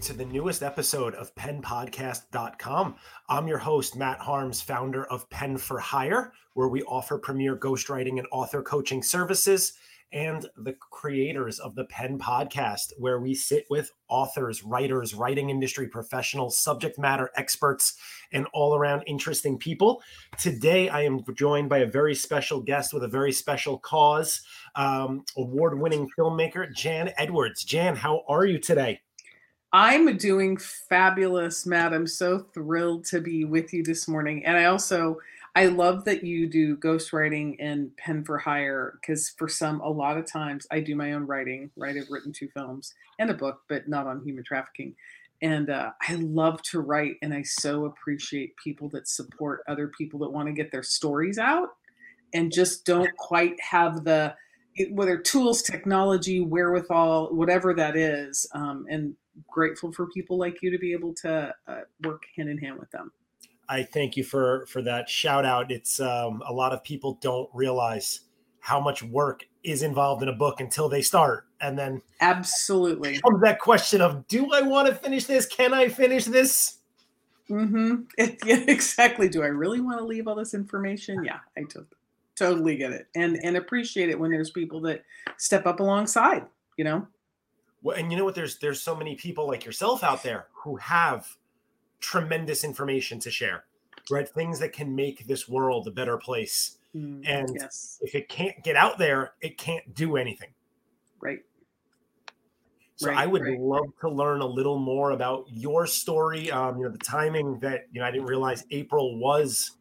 to the newest episode of penpodcast.com. I'm your host, Matt Harms, founder of Pen for Hire, where we offer premier ghostwriting and author coaching services, and the creators of the Pen Podcast, where we sit with authors, writers, writing industry professionals, subject matter experts, and all around interesting people. Today, I am joined by a very special guest with a very special cause um, award winning filmmaker, Jan Edwards. Jan, how are you today? I'm doing fabulous, Matt. I'm so thrilled to be with you this morning. And I also I love that you do ghostwriting and pen for hire because for some a lot of times I do my own writing, right? I've written two films and a book, but not on human trafficking. And uh, I love to write, and I so appreciate people that support other people that want to get their stories out and just don't quite have the whether tools, technology, wherewithal, whatever that is. Um, and grateful for people like you to be able to uh, work hand in hand with them. I thank you for for that shout out. It's um, a lot of people don't realize how much work is involved in a book until they start, and then absolutely comes that question of, do I want to finish this? Can I finish this? Mm-hmm. It, yeah, exactly. Do I really want to leave all this information? Yeah, I t- totally get it, and and appreciate it when there's people that step up alongside. You know. Well, and you know what? There's there's so many people like yourself out there who have tremendous information to share, right? Things that can make this world a better place. Mm, and yes. if it can't get out there, it can't do anything. Right. So right, I would right, love right. to learn a little more about your story. Um, you know, the timing that you know I didn't realize April was.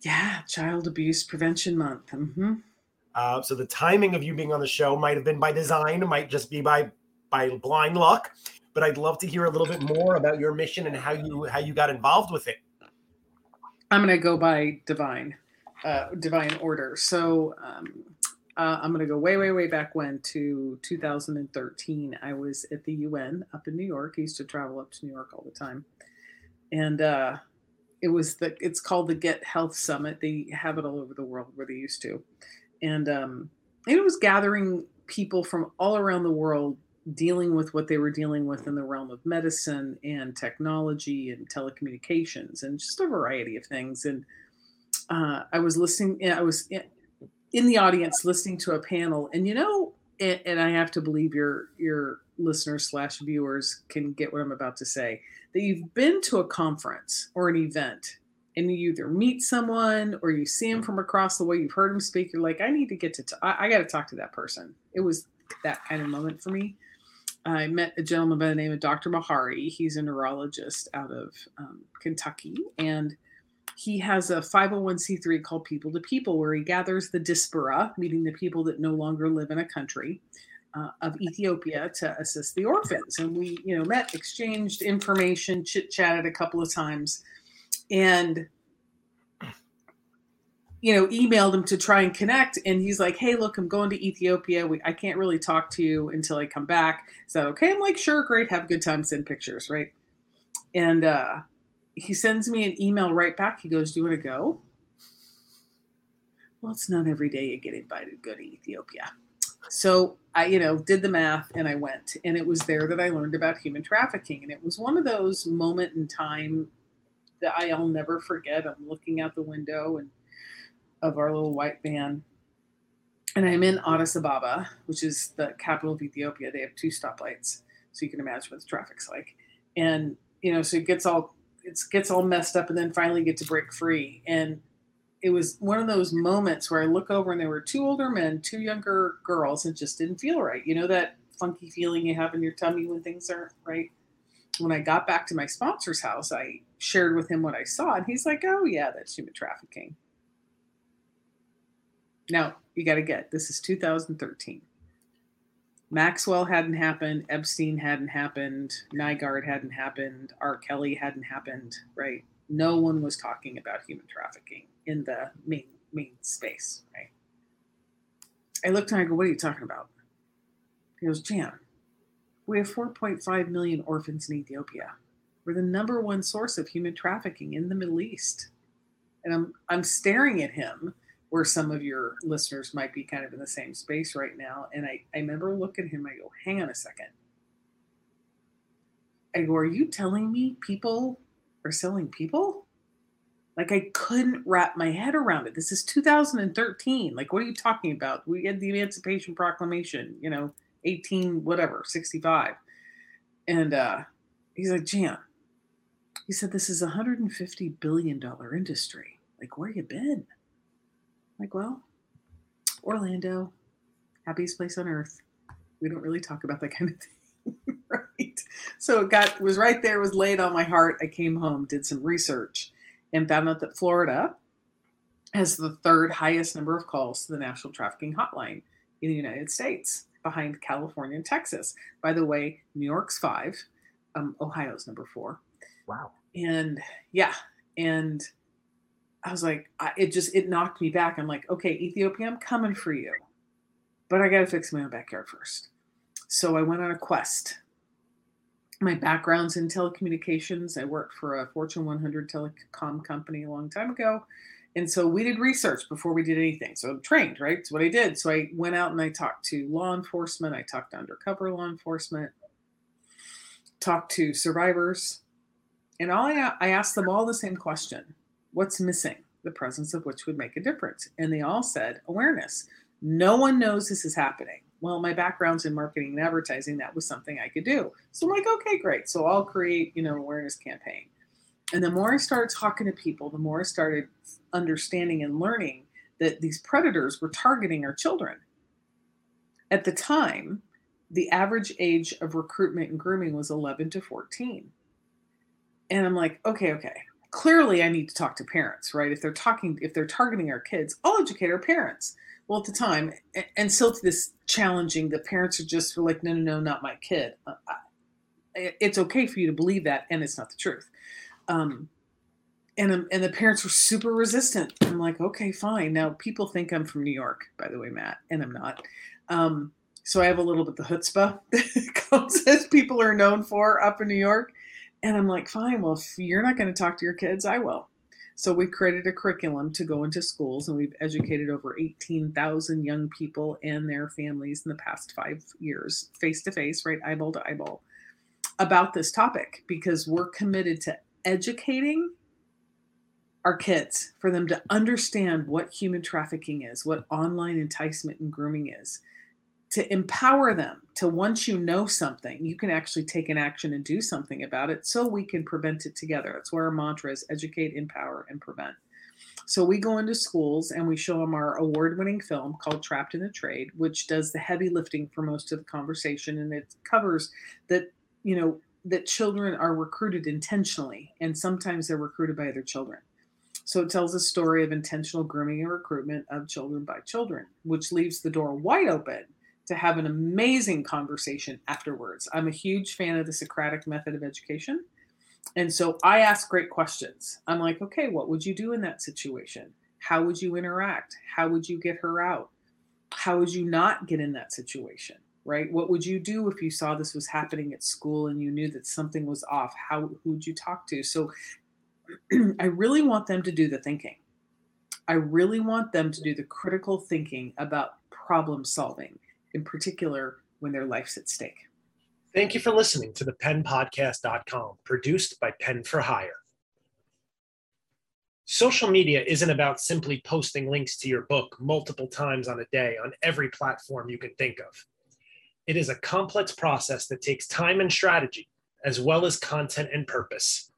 Yeah, Child Abuse Prevention Month. Mm-hmm. Uh, so the timing of you being on the show might have been by design, might just be by by blind luck. But I'd love to hear a little bit more about your mission and how you how you got involved with it. I'm going to go by divine, uh, divine order. So um, uh, I'm going to go way, way, way back when to 2013. I was at the UN up in New York. I used to travel up to New York all the time, and uh, it was the it's called the Get Health Summit. They have it all over the world where they used to, and um, it was gathering people from all around the world dealing with what they were dealing with in the realm of medicine and technology and telecommunications and just a variety of things. And uh, I was listening, I was in the audience listening to a panel, and you know, and, and I have to believe your your listeners slash viewers can get what I'm about to say. That you've been to a conference or an event and you either meet someone or you see him from across the way, you've heard him speak, you're like, I need to get to, t- I, I got to talk to that person. It was that kind of moment for me. I met a gentleman by the name of Dr. Mahari. He's a neurologist out of um, Kentucky, and he has a 501c3 called People to People, where he gathers the diaspora, meaning the people that no longer live in a country, uh, of Ethiopia to assist the orphans. And we, you know, met, exchanged information, chit chatted a couple of times, and you know, emailed him to try and connect. And he's like, hey, look, I'm going to Ethiopia. We, I can't really talk to you until I come back. That okay? I'm like, sure, great. Have a good time. Send pictures, right? And uh, he sends me an email right back. He goes, do you want to go? Well, it's not every day you get invited to go to Ethiopia. So I, you know, did the math and I went. And it was there that I learned about human trafficking. And it was one of those moment in time that I'll never forget. I'm looking out the window and of our little white van. And I'm in Addis Ababa, which is the capital of Ethiopia. They have two stoplights, so you can imagine what the traffic's like. And you know, so it gets all it gets all messed up, and then finally get to break free. And it was one of those moments where I look over and there were two older men, two younger girls, and just didn't feel right. You know that funky feeling you have in your tummy when things aren't right. When I got back to my sponsor's house, I shared with him what I saw, and he's like, "Oh yeah, that's human trafficking." Now, you got to get this is 2013. Maxwell hadn't happened, Epstein hadn't happened, Nygard hadn't happened, R. Kelly hadn't happened, right? No one was talking about human trafficking in the main main space, right? I looked and I go, What are you talking about? He goes, Jan, we have 4.5 million orphans in Ethiopia. We're the number one source of human trafficking in the Middle East. And I'm I'm staring at him where some of your listeners might be kind of in the same space right now. And I, I remember looking at him, I go, hang on a second. I go, are you telling me people are selling people? Like I couldn't wrap my head around it. This is 2013. Like, what are you talking about? We had the Emancipation Proclamation, you know, 18, whatever, 65. And uh, he's like, Jan, he said, this is a $150 billion industry. Like, where you been? Like, well, Orlando, happiest place on earth. We don't really talk about that kind of thing. right. So it got was right there, was laid on my heart. I came home, did some research, and found out that Florida has the third highest number of calls to the National Trafficking Hotline in the United States, behind California and Texas. By the way, New York's five, um, Ohio's number four. Wow. And yeah, and I was like, I, it just it knocked me back. I'm like, okay, Ethiopia, I'm coming for you, but I got to fix my own backyard first. So I went on a quest. My background's in telecommunications. I worked for a Fortune 100 telecom company a long time ago. And so we did research before we did anything. So I'm trained, right? It's what I did. So I went out and I talked to law enforcement. I talked to undercover law enforcement, talked to survivors. And all I, I asked them all the same question What's missing? The presence of which would make a difference. And they all said awareness. No one knows this is happening. Well, my background's in marketing and advertising. That was something I could do. So I'm like, okay, great. So I'll create, you know, awareness campaign. And the more I started talking to people, the more I started understanding and learning that these predators were targeting our children. At the time, the average age of recruitment and grooming was 11 to 14. And I'm like, okay, okay. Clearly, I need to talk to parents, right? If they're talking, if they're targeting our kids, I'll educate our parents. Well, at the time, and still to this challenging, the parents are just like, no, no, no, not my kid. Uh, it's okay for you to believe that, and it's not the truth. Um, and and the parents were super resistant. I'm like, okay, fine. Now people think I'm from New York, by the way, Matt, and I'm not. Um, so I have a little bit the chutzpah that as people are known for up in New York. And I'm like, fine. Well, if you're not going to talk to your kids, I will. So we created a curriculum to go into schools, and we've educated over 18,000 young people and their families in the past five years, face to face, right, eyeball to eyeball, about this topic because we're committed to educating our kids for them to understand what human trafficking is, what online enticement and grooming is, to empower them to once you know something, you can actually take an action and do something about it so we can prevent it together. That's where our mantra is educate, empower, and prevent. So we go into schools and we show them our award winning film called Trapped in the Trade, which does the heavy lifting for most of the conversation. And it covers that, you know, that children are recruited intentionally and sometimes they're recruited by other children. So it tells a story of intentional grooming and recruitment of children by children, which leaves the door wide open to have an amazing conversation afterwards. I'm a huge fan of the Socratic method of education. And so I ask great questions. I'm like, okay, what would you do in that situation? How would you interact? How would you get her out? How would you not get in that situation? Right? What would you do if you saw this was happening at school and you knew that something was off? How who would you talk to? So I really want them to do the thinking. I really want them to do the critical thinking about problem solving, in particular when their life's at stake. Thank you for listening to the penpodcast.com, produced by Pen for Hire. Social media isn't about simply posting links to your book multiple times on a day on every platform you can think of. It is a complex process that takes time and strategy, as well as content and purpose.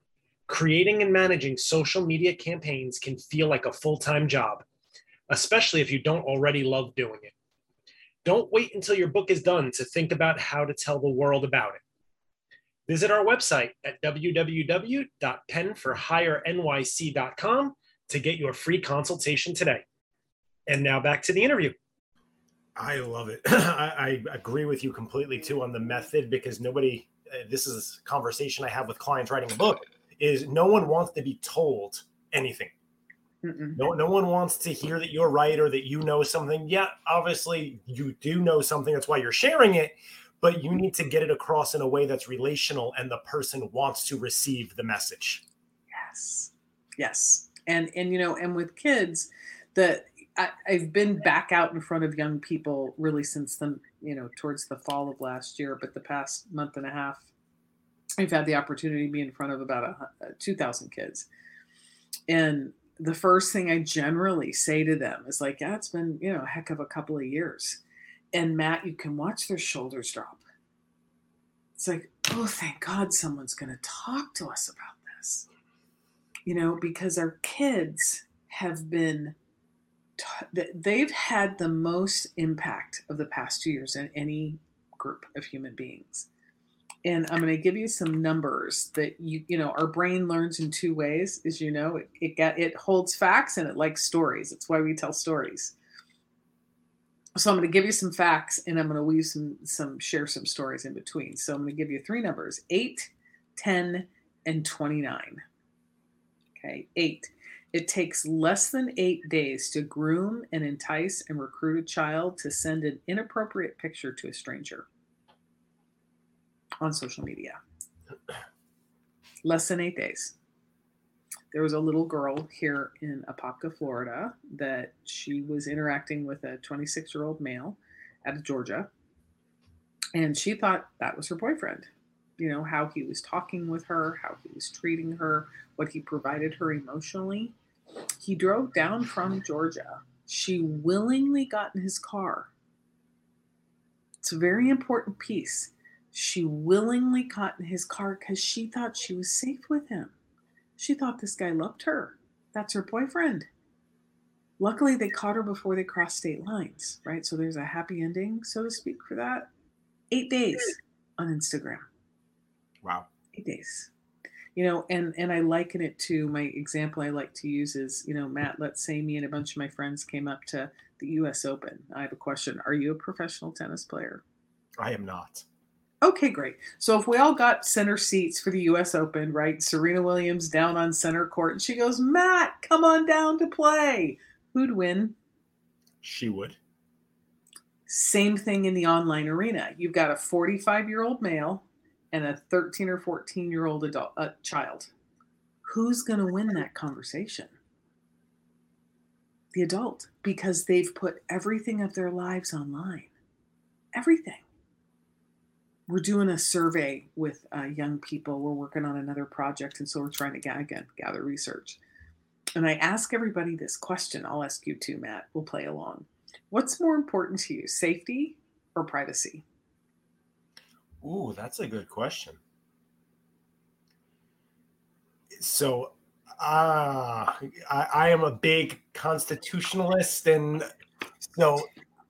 Creating and managing social media campaigns can feel like a full time job, especially if you don't already love doing it. Don't wait until your book is done to think about how to tell the world about it. Visit our website at www.penforhirenyc.com to get your free consultation today. And now back to the interview. I love it. I, I, agree with you completely too on the method because nobody, uh, this is a conversation I have with clients writing a book is no one wants to be told anything. Mm-mm. No, no one wants to hear that you're right or that you know something. Yeah, obviously you do know something. That's why you're sharing it, but you need to get it across in a way that's relational and the person wants to receive the message. Yes. Yes. And and you know, and with kids, that I've been back out in front of young people really since the you know towards the fall of last year, but the past month and a half I've had the opportunity to be in front of about a, a uh, 2,000 kids. And the first thing I generally say to them is like, yeah, it's been, you know, a heck of a couple of years. And Matt, you can watch their shoulders drop. It's like, oh, thank God someone's going to talk to us about this. You know, because our kids have been, they've had the most impact of the past two years in any group of human beings and I'm going to give you some numbers that you you know our brain learns in two ways as you know it it, it holds facts and it likes stories. It's why we tell stories. So I'm going to give you some facts and I'm going to weave some some share some stories in between. So I'm going to give you three numbers 8 10 and 29 okay 8 it takes less than 8 days to groom and entice and recruit a child to send an inappropriate picture to a stranger on social media. Less than eight days. There was a little girl here in Apopka, Florida, that she was interacting with a 26 year old male out of Georgia. And she thought that was her boyfriend. You know, how he was talking with her, how he was treating her, what he provided her emotionally. He drove down from Georgia. She willingly got in his car. It's a very important piece. She willingly got in his car because she thought she was safe with him. She thought this guy loved her. That's her boyfriend. Luckily, they caught her before they crossed state lines, right? So there's a happy ending, so to speak, for that. Eight days on Instagram. Wow. Eight days. You know, and and I liken it to my example I like to use is, you know, Matt, let's say me and a bunch of my friends came up to the US Open. I have a question. Are you a professional tennis player? I am not. Okay, great. So if we all got center seats for the US Open, right? Serena Williams down on center court, and she goes, Matt, come on down to play. Who'd win? She would. Same thing in the online arena. You've got a 45 year old male and a 13 or 14 year old adult uh, child. Who's going to win that conversation? The adult, because they've put everything of their lives online. Everything we're doing a survey with uh, young people. We're working on another project, and so we're trying to again gather research. And I ask everybody this question. I'll ask you too, Matt. We'll play along. What's more important to you, safety or privacy? Ooh, that's a good question. So, uh, I, I am a big constitutionalist, and so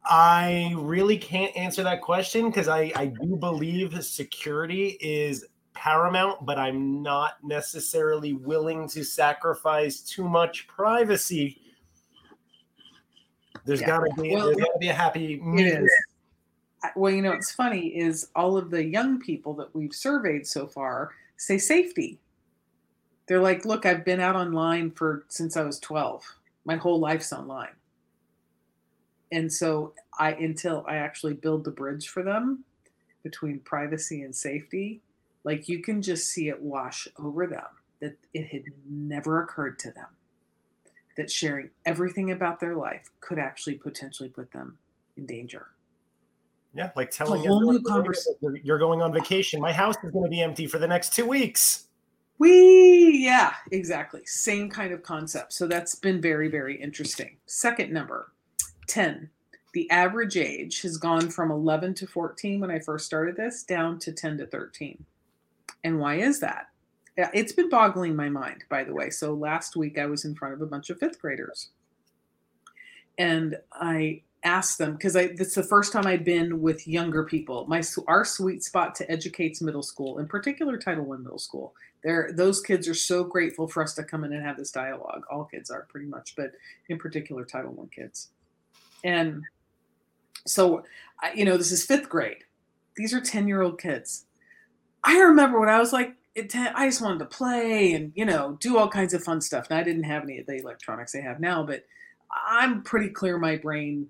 I really can't answer that question because I, I do believe security is paramount, but I'm not necessarily willing to sacrifice too much privacy. There's yeah. gotta be well, there's gotta be a happy medium. Well, you know, what's funny is all of the young people that we've surveyed so far say safety. They're like, look, I've been out online for since I was 12. My whole life's online and so I until I actually build the bridge for them between privacy and safety, like you can just see it wash over them that it had never occurred to them that sharing everything about their life could actually potentially put them in danger. Yeah, like telling everyone you're going on vacation. My house is going to be empty for the next two weeks. We, yeah, exactly. Same kind of concept. So that's been very, very interesting. Second number 10. The average age has gone from 11 to 14 when I first started this down to 10 to 13. And why is that? It's been boggling my mind, by the way. So last week I was in front of a bunch of fifth graders. And I asked them because it's the first time I've been with younger people. My our sweet spot to educate's middle school, in particular Title One middle school. There, those kids are so grateful for us to come in and have this dialogue. All kids are pretty much, but in particular Title One kids. And so, you know, this is fifth grade. These are 10 year old kids. I remember when I was like, I just wanted to play and, you know, do all kinds of fun stuff. And I didn't have any of the electronics they have now, but I'm pretty clear my brain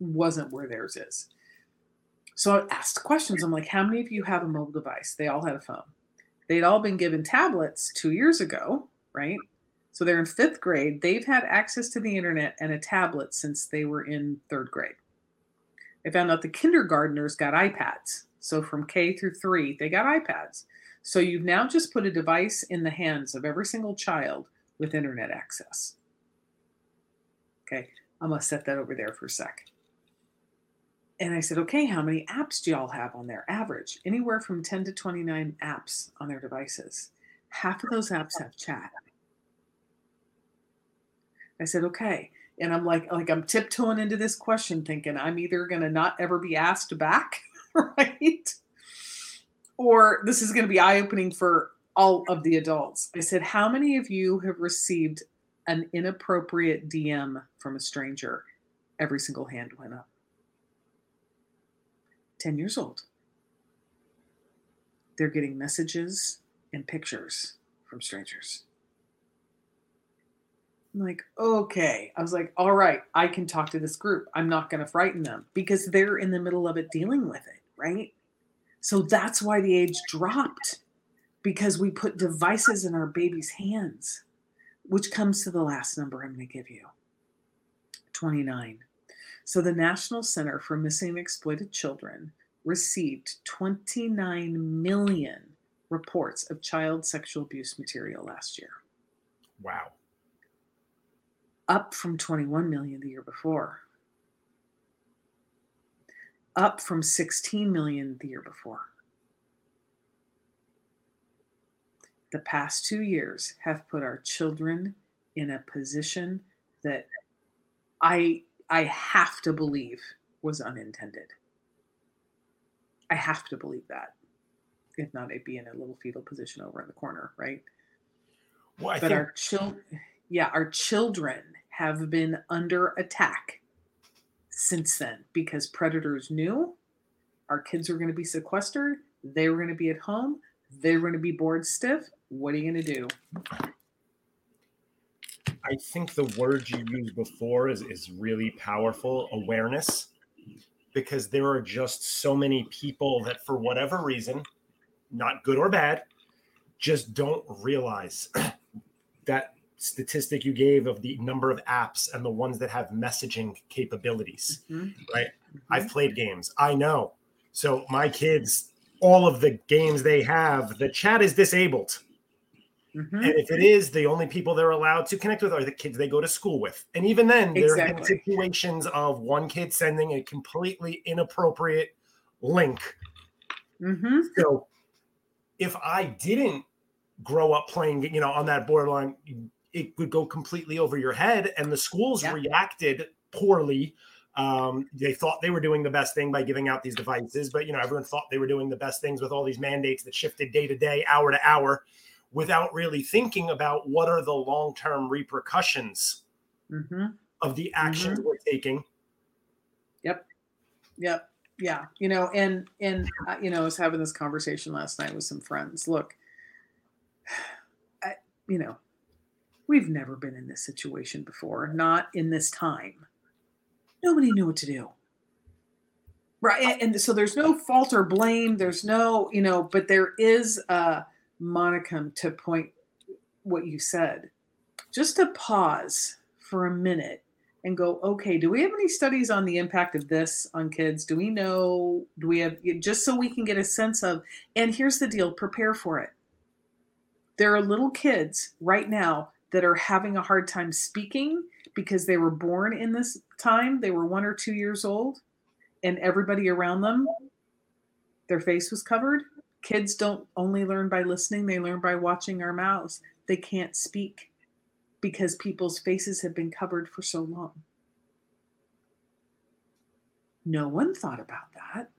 wasn't where theirs is. So I asked questions. I'm like, how many of you have a mobile device? They all had a phone. They'd all been given tablets two years ago, right? So they're in fifth grade. They've had access to the internet and a tablet since they were in third grade. I found out the kindergartners got iPads. So from K through three, they got iPads. So you've now just put a device in the hands of every single child with internet access. Okay, I'm gonna set that over there for a sec. And I said, okay, how many apps do y'all have on there? Average, anywhere from 10 to 29 apps on their devices. Half of those apps have chat. I said, okay. And I'm like, like I'm tiptoeing into this question, thinking I'm either gonna not ever be asked back, right? Or this is gonna be eye-opening for all of the adults. I said, how many of you have received an inappropriate DM from a stranger? Every single hand went up. 10 years old. They're getting messages and pictures from strangers. I'm like, okay. I was like, all right, I can talk to this group. I'm not going to frighten them because they're in the middle of it dealing with it, right? So that's why the age dropped because we put devices in our baby's hands, which comes to the last number I'm going to give you 29. So the National Center for Missing and Exploited Children received 29 million reports of child sexual abuse material last year. Wow up from 21 million the year before, up from 16 million the year before. The past two years have put our children in a position that I I have to believe was unintended. I have to believe that. If not, I'd be in a little fetal position over in the corner, right? Well, but think... our children, yeah, our children have been under attack since then because predators knew our kids were going to be sequestered, they were going to be at home, they were going to be bored stiff. What are you going to do? I think the word you used before is, is really powerful awareness because there are just so many people that, for whatever reason, not good or bad, just don't realize that statistic you gave of the number of apps and the ones that have messaging capabilities, mm-hmm. right? Mm-hmm. I've played games. I know. So my kids, all of the games they have, the chat is disabled. Mm-hmm. And if it is, the only people they're allowed to connect with are the kids they go to school with. And even then, there exactly. been situations of one kid sending a completely inappropriate link. Mm-hmm. So if I didn't grow up playing, you know, on that borderline, it would go completely over your head. And the schools yeah. reacted poorly. Um, they thought they were doing the best thing by giving out these devices, but you know everyone thought they were doing the best things with all these mandates that shifted day to day, hour to hour, without really thinking about what are the long term repercussions mm-hmm. of the actions mm-hmm. we're taking. Yep. Yep. Yeah. You know, and and uh, you know, I was having this conversation last night with some friends. Look, I, you know, We've never been in this situation before, not in this time. Nobody knew what to do. Right. And, so there's no fault or blame. There's no, you know, but there is a monicum to point what you said. Just to pause for a minute and go, okay, do we have any studies on the impact of this on kids? Do we know? Do we have, just so we can get a sense of, and here's the deal prepare for it. There are little kids right now that are having a hard time speaking because they were born in this time. They were one or two years old, and everybody around them, their face was covered. Kids don't only learn by listening, they learn by watching our mouths. They can't speak because people's faces have been covered for so long. No one thought about that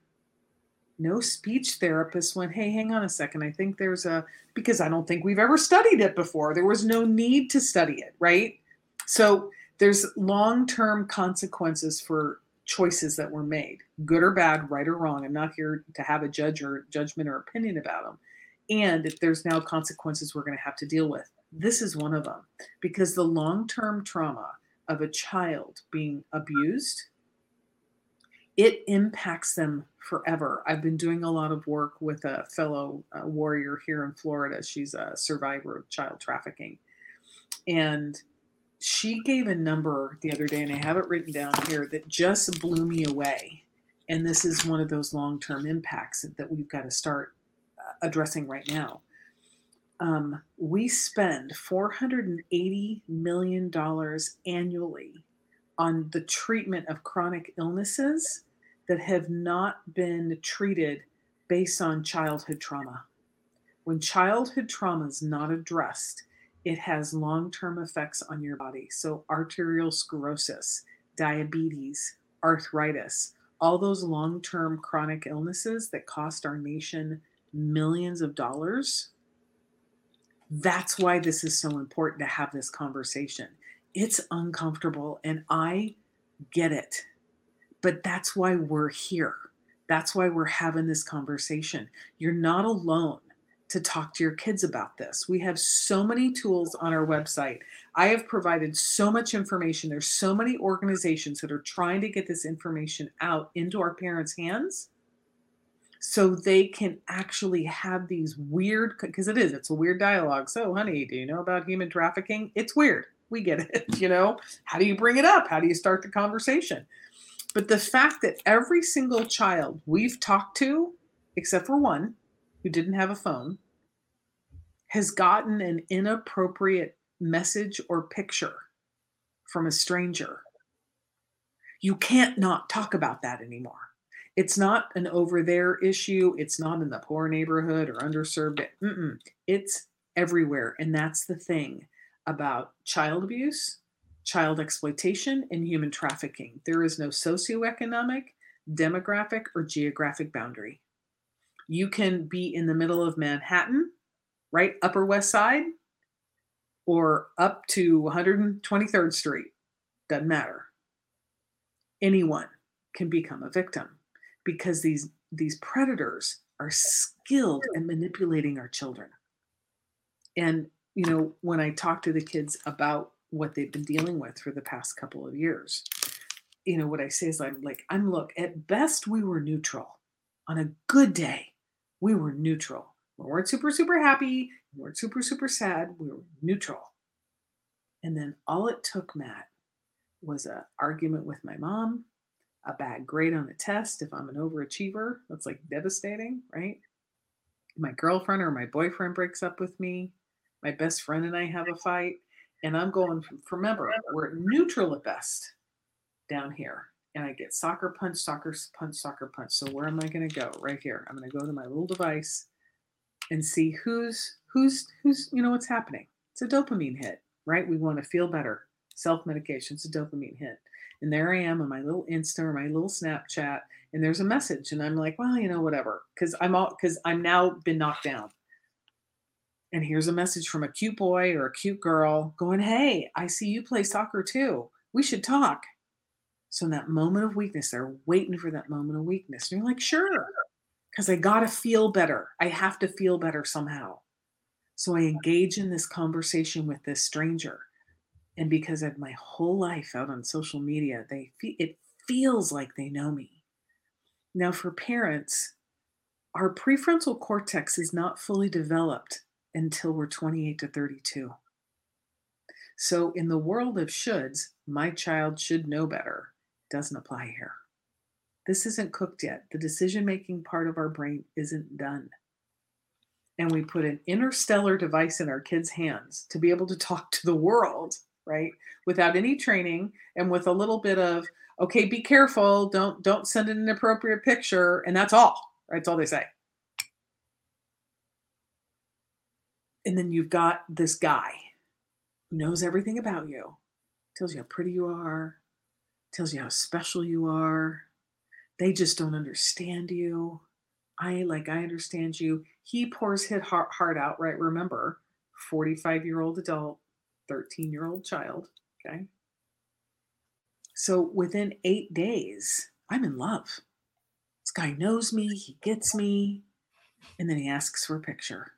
no speech therapist went, Hey, hang on a second. I think there's a, because I don't think we've ever studied it before. There was no need to study it, right? So there's long term consequences for choices that were made, good or bad, right or wrong. I'm not here to have a judge or judgment or opinion about them. And if there's now consequences we're going to have to deal with, this is one of them because the long term trauma of a child being abused it impacts them forever. I've been doing a lot of work with a fellow uh, warrior here in Florida. She's a survivor of child trafficking. And she gave a number the other day, and I have it written down here that just blew me away. And this is one of those long term impacts that we've got to start uh, addressing right now. Um, we spend $480 million annually on the treatment of chronic illnesses that have not been treated based on childhood trauma. When childhood trauma is not addressed, it has long term effects on your body. So, arterial sclerosis, diabetes, arthritis, all those long term chronic illnesses that cost our nation millions of dollars. That's why this is so important to have this conversation. It's uncomfortable, and I get it. But that's why we're here. That's why we're having this conversation. You're not alone to talk to your kids about this. We have so many tools on our website. I have provided so much information. There's so many organizations that are trying to get this information out into our parents' hands so they can actually have these weird because it is it's a weird dialogue. So, honey, do you know about human trafficking? It's weird. We get it, you know. How do you bring it up? How do you start the conversation? But the fact that every single child we've talked to, except for one, who didn't have a phone has gotten an inappropriate message or picture from a stranger. You can't not talk about that anymore. It's not an over there issue. It's not in the poor neighborhood or underserved. Mm-mm. It's everywhere. And that's the thing about child abuse, child exploitation, and human trafficking. There is no socioeconomic, demographic, or geographic boundary. You can be in the middle of Manhattan, right? Upper West Side, or up to 123rd Street. Doesn't matter. Anyone can become a victim because these these predators are skilled at manipulating our children. And you know, when I talk to the kids about what they've been dealing with for the past couple of years, you know, what I say is I'm like, I'm look, at best we were neutral. On a good day, we were neutral. We weren't super, super happy. We weren't super, super sad. We were neutral. And then all it took, Matt, was an argument with my mom, a bad grade on a test. If I'm an overachiever, that's like devastating, right? My girlfriend or my boyfriend breaks up with me. My best friend and I have a fight. And I'm going, remember, we're neutral at best down here and I get soccer punch, soccer punch, soccer punch. So where am I going to go? Right here. I'm going to go to my little device and see who's who's who's you know what's happening. It's a dopamine hit, right? We want to feel better. Self-medication, it's a dopamine hit. And there I am on my little Insta or my little Snapchat, and there's a message, and I'm like, well, you know, whatever, because I'm all because I'm now been knocked down. And here's a message from a cute boy or a cute girl going, Hey, I see you play soccer too. We should talk. So in that moment of weakness, they're waiting for that moment of weakness. And you're like, sure, because I got to feel better. I have to feel better somehow. So I engage in this conversation with this stranger. And because of my whole life out on social media, they it feels like they know me. Now, for parents, our prefrontal cortex is not fully developed until we're 28 to 32. So, in the world of shoulds, my child should know better doesn't apply here. This isn't cooked yet. The decision making part of our brain isn't done. And we put an interstellar device in our kids' hands to be able to talk to the world, right? Without any training and with a little bit of, okay, be careful, don't don't send an inappropriate picture, and that's all. Right? That's all they say. And then you've got this guy who knows everything about you, tells you how pretty you are, tells you how special you are. They just don't understand you. I like I understand you. He pours his heart, out, right? Remember, 45 year old adult, 13 year old child. Okay. So within eight days, I'm in love. This guy knows me, he gets me, and then he asks for a picture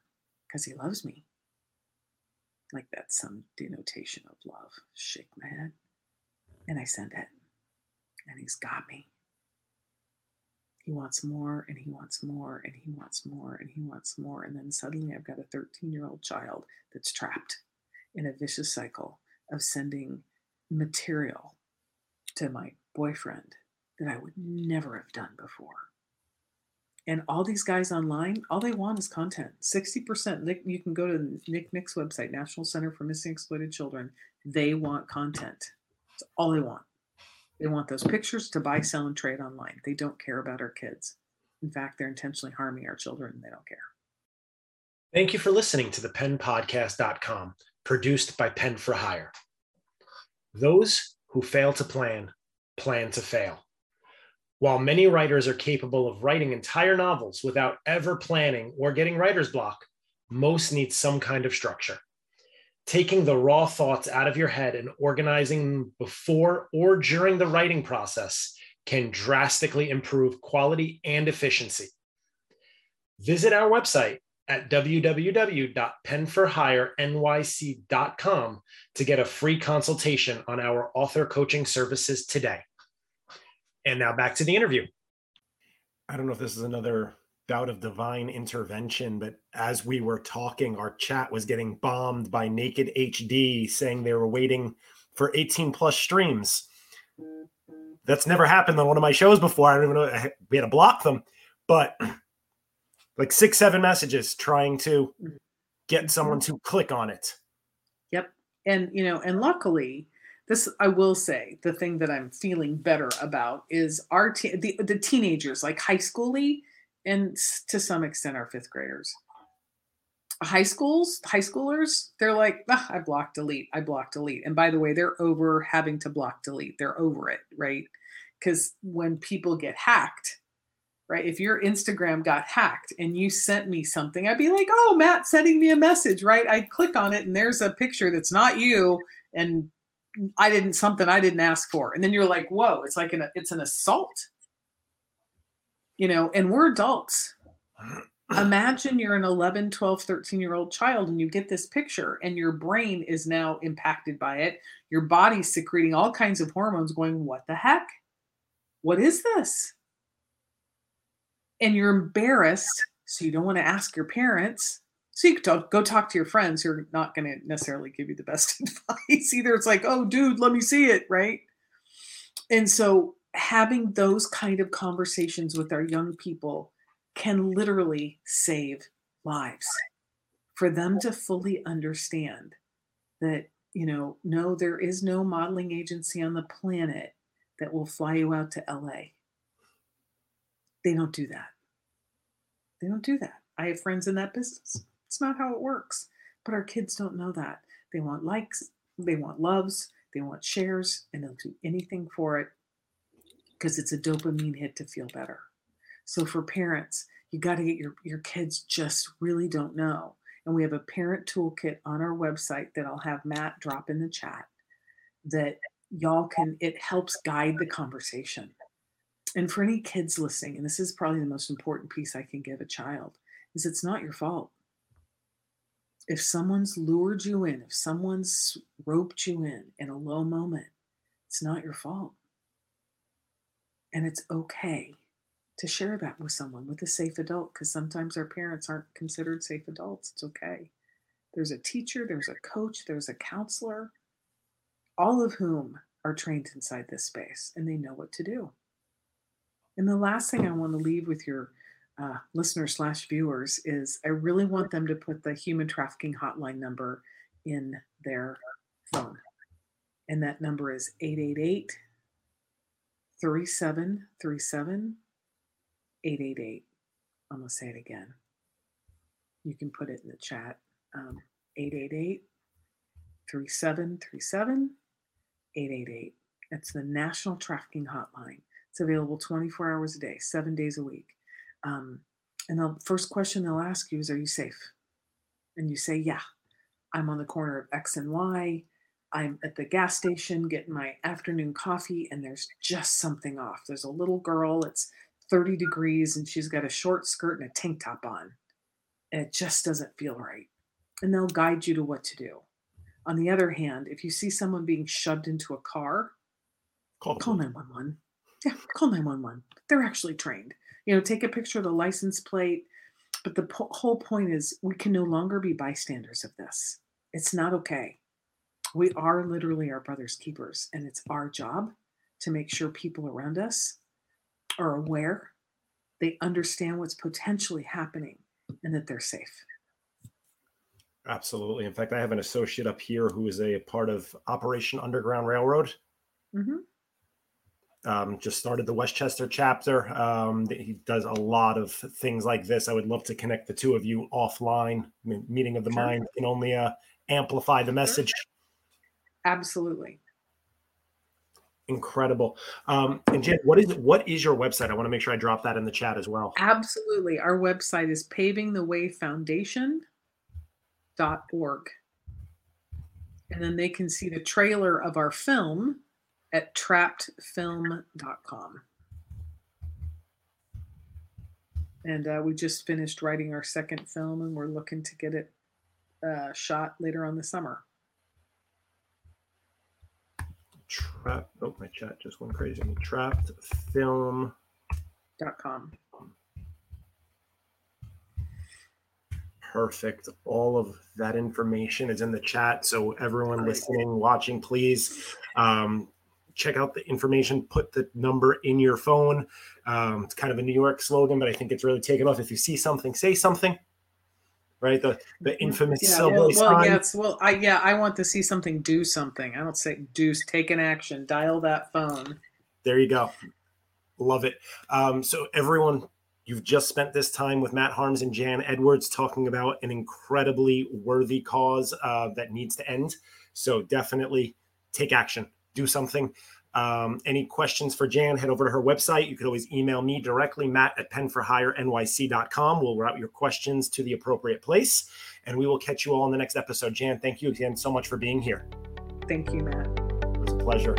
because he loves me. Like that's some denotation of love. Shake my head. And I send it and he's got me. He wants more and he wants more and he wants more and he wants more. And then suddenly I've got a 13 year old child that's trapped in a vicious cycle of sending material to my boyfriend that I would never have done before. And all these guys online, all they want is content. 60%, you can go to Nick Nick's website, National Center for Missing Exploited Children. They want content. That's all they want. They want those pictures to buy, sell, and trade online. They don't care about our kids. In fact, they're intentionally harming our children and they don't care. Thank you for listening to the penpodcast.com, produced by Pen for Hire. Those who fail to plan, plan to fail. While many writers are capable of writing entire novels without ever planning or getting writer's block, most need some kind of structure. Taking the raw thoughts out of your head and organizing them before or during the writing process can drastically improve quality and efficiency. Visit our website at www.penforhirenyc.com to get a free consultation on our author coaching services today. And now back to the interview. I don't know if this is another bout of divine intervention, but as we were talking, our chat was getting bombed by Naked HD saying they were waiting for 18 plus streams. That's never happened on one of my shows before. I don't even know. We had to block them, but like six, seven messages trying to get someone to click on it. Yep. And, you know, and luckily, this I will say the thing that I'm feeling better about is our te- the the teenagers like high schooly and to some extent our fifth graders. High schools, high schoolers, they're like, ah, I block delete, I block delete. And by the way, they're over having to block delete. They're over it, right? Because when people get hacked, right? If your Instagram got hacked and you sent me something, I'd be like, oh, Matt sending me a message, right? I'd click on it and there's a picture that's not you and I didn't something I didn't ask for. And then you're like, whoa, it's like an it's an assault. You know, and we're adults. Imagine you're an 11, 12, 13 year old child and you get this picture and your brain is now impacted by it. Your body's secreting all kinds of hormones going, what the heck? What is this? and you're embarrassed, so you don't want to ask your parents. So you go talk to your friends who are not going to necessarily give you the best advice. Either it's like, oh, dude, let me see it, right? And so having those kind of conversations with our young people can literally save lives for them to fully understand that you know no there is no modeling agency on the planet that will fly you out to LA they don't do that. They don't do that. I have friends in that business. It's not how it works. But our kids don't know that. They want likes, they want loves, they want shares, and they'll do anything for it because it's a dopamine hit to feel better. So for parents, you got to get your your kids just really don't know. And we have a parent toolkit on our website that I'll have Matt drop in the chat that y'all can it helps guide the conversation and for any kids listening, and this is probably the most important piece I can give a child, is it's not your fault. If someone's lured you in, if someone's roped you in in a low moment, it's not your fault. And it's okay to share that with someone, with a safe adult, because sometimes our parents aren't considered safe adults. It's okay. There's a teacher, there's a coach, there's a counselor, all of whom are trained inside this space and they know what to do. And the last thing I want to leave with your uh, listeners slash viewers is I really want them to put the human trafficking hotline number in their phone. And that number is 888 3737 888. I'm going to say it again. You can put it in the chat. Um, 888 3737 888. That's the National Trafficking Hotline. It's available 24 hours a day, seven days a week. Um, and the first question they'll ask you is, Are you safe? And you say, Yeah, I'm on the corner of X and Y. I'm at the gas station getting my afternoon coffee, and there's just something off. There's a little girl, it's 30 degrees, and she's got a short skirt and a tank top on. And it just doesn't feel right. And they'll guide you to what to do. On the other hand, if you see someone being shoved into a car, call, call 911 yeah, call 911. They're actually trained. You know, take a picture of the license plate. But the po- whole point is we can no longer be bystanders of this. It's not okay. We are literally our brother's keepers, and it's our job to make sure people around us are aware they understand what's potentially happening and that they're safe. Absolutely. In fact, I have an associate up here who is a part of Operation Underground Railroad. Mm-hmm. Um, just started the Westchester chapter. Um, he does a lot of things like this. I would love to connect the two of you offline. I mean, meeting of the sure. mind can only uh, amplify the message. Absolutely. Incredible. Um, and Jen, what is what is your website? I want to make sure I drop that in the chat as well. Absolutely. Our website is pavingthewayfoundation.org. And then they can see the trailer of our film at trappedfilm.com. And uh, we just finished writing our second film and we're looking to get it uh, shot later on the summer. Trap. Oh, my chat just went crazy. Trapped film. Dot com. Perfect. All of that information is in the chat. So everyone listening, watching, please um, check out the information. Put the number in your phone. Um, it's kind of a New York slogan, but I think it's really taken off. If you see something, say something right? The the infamous yeah, subway well, sign. Well, yes. Well, I yeah, I want to see something do something. I don't say do take an action. Dial that phone. There you go. Love it. Um, so everyone, you've just spent this time with Matt Harms and Jan Edwards talking about an incredibly worthy cause uh, that needs to end. So definitely take action. Do something. Um, any questions for Jan, head over to her website. You could always email me directly, matt at penforhirenyc.com. We'll route your questions to the appropriate place, and we will catch you all in the next episode. Jan, thank you again so much for being here. Thank you, Matt. It was a pleasure.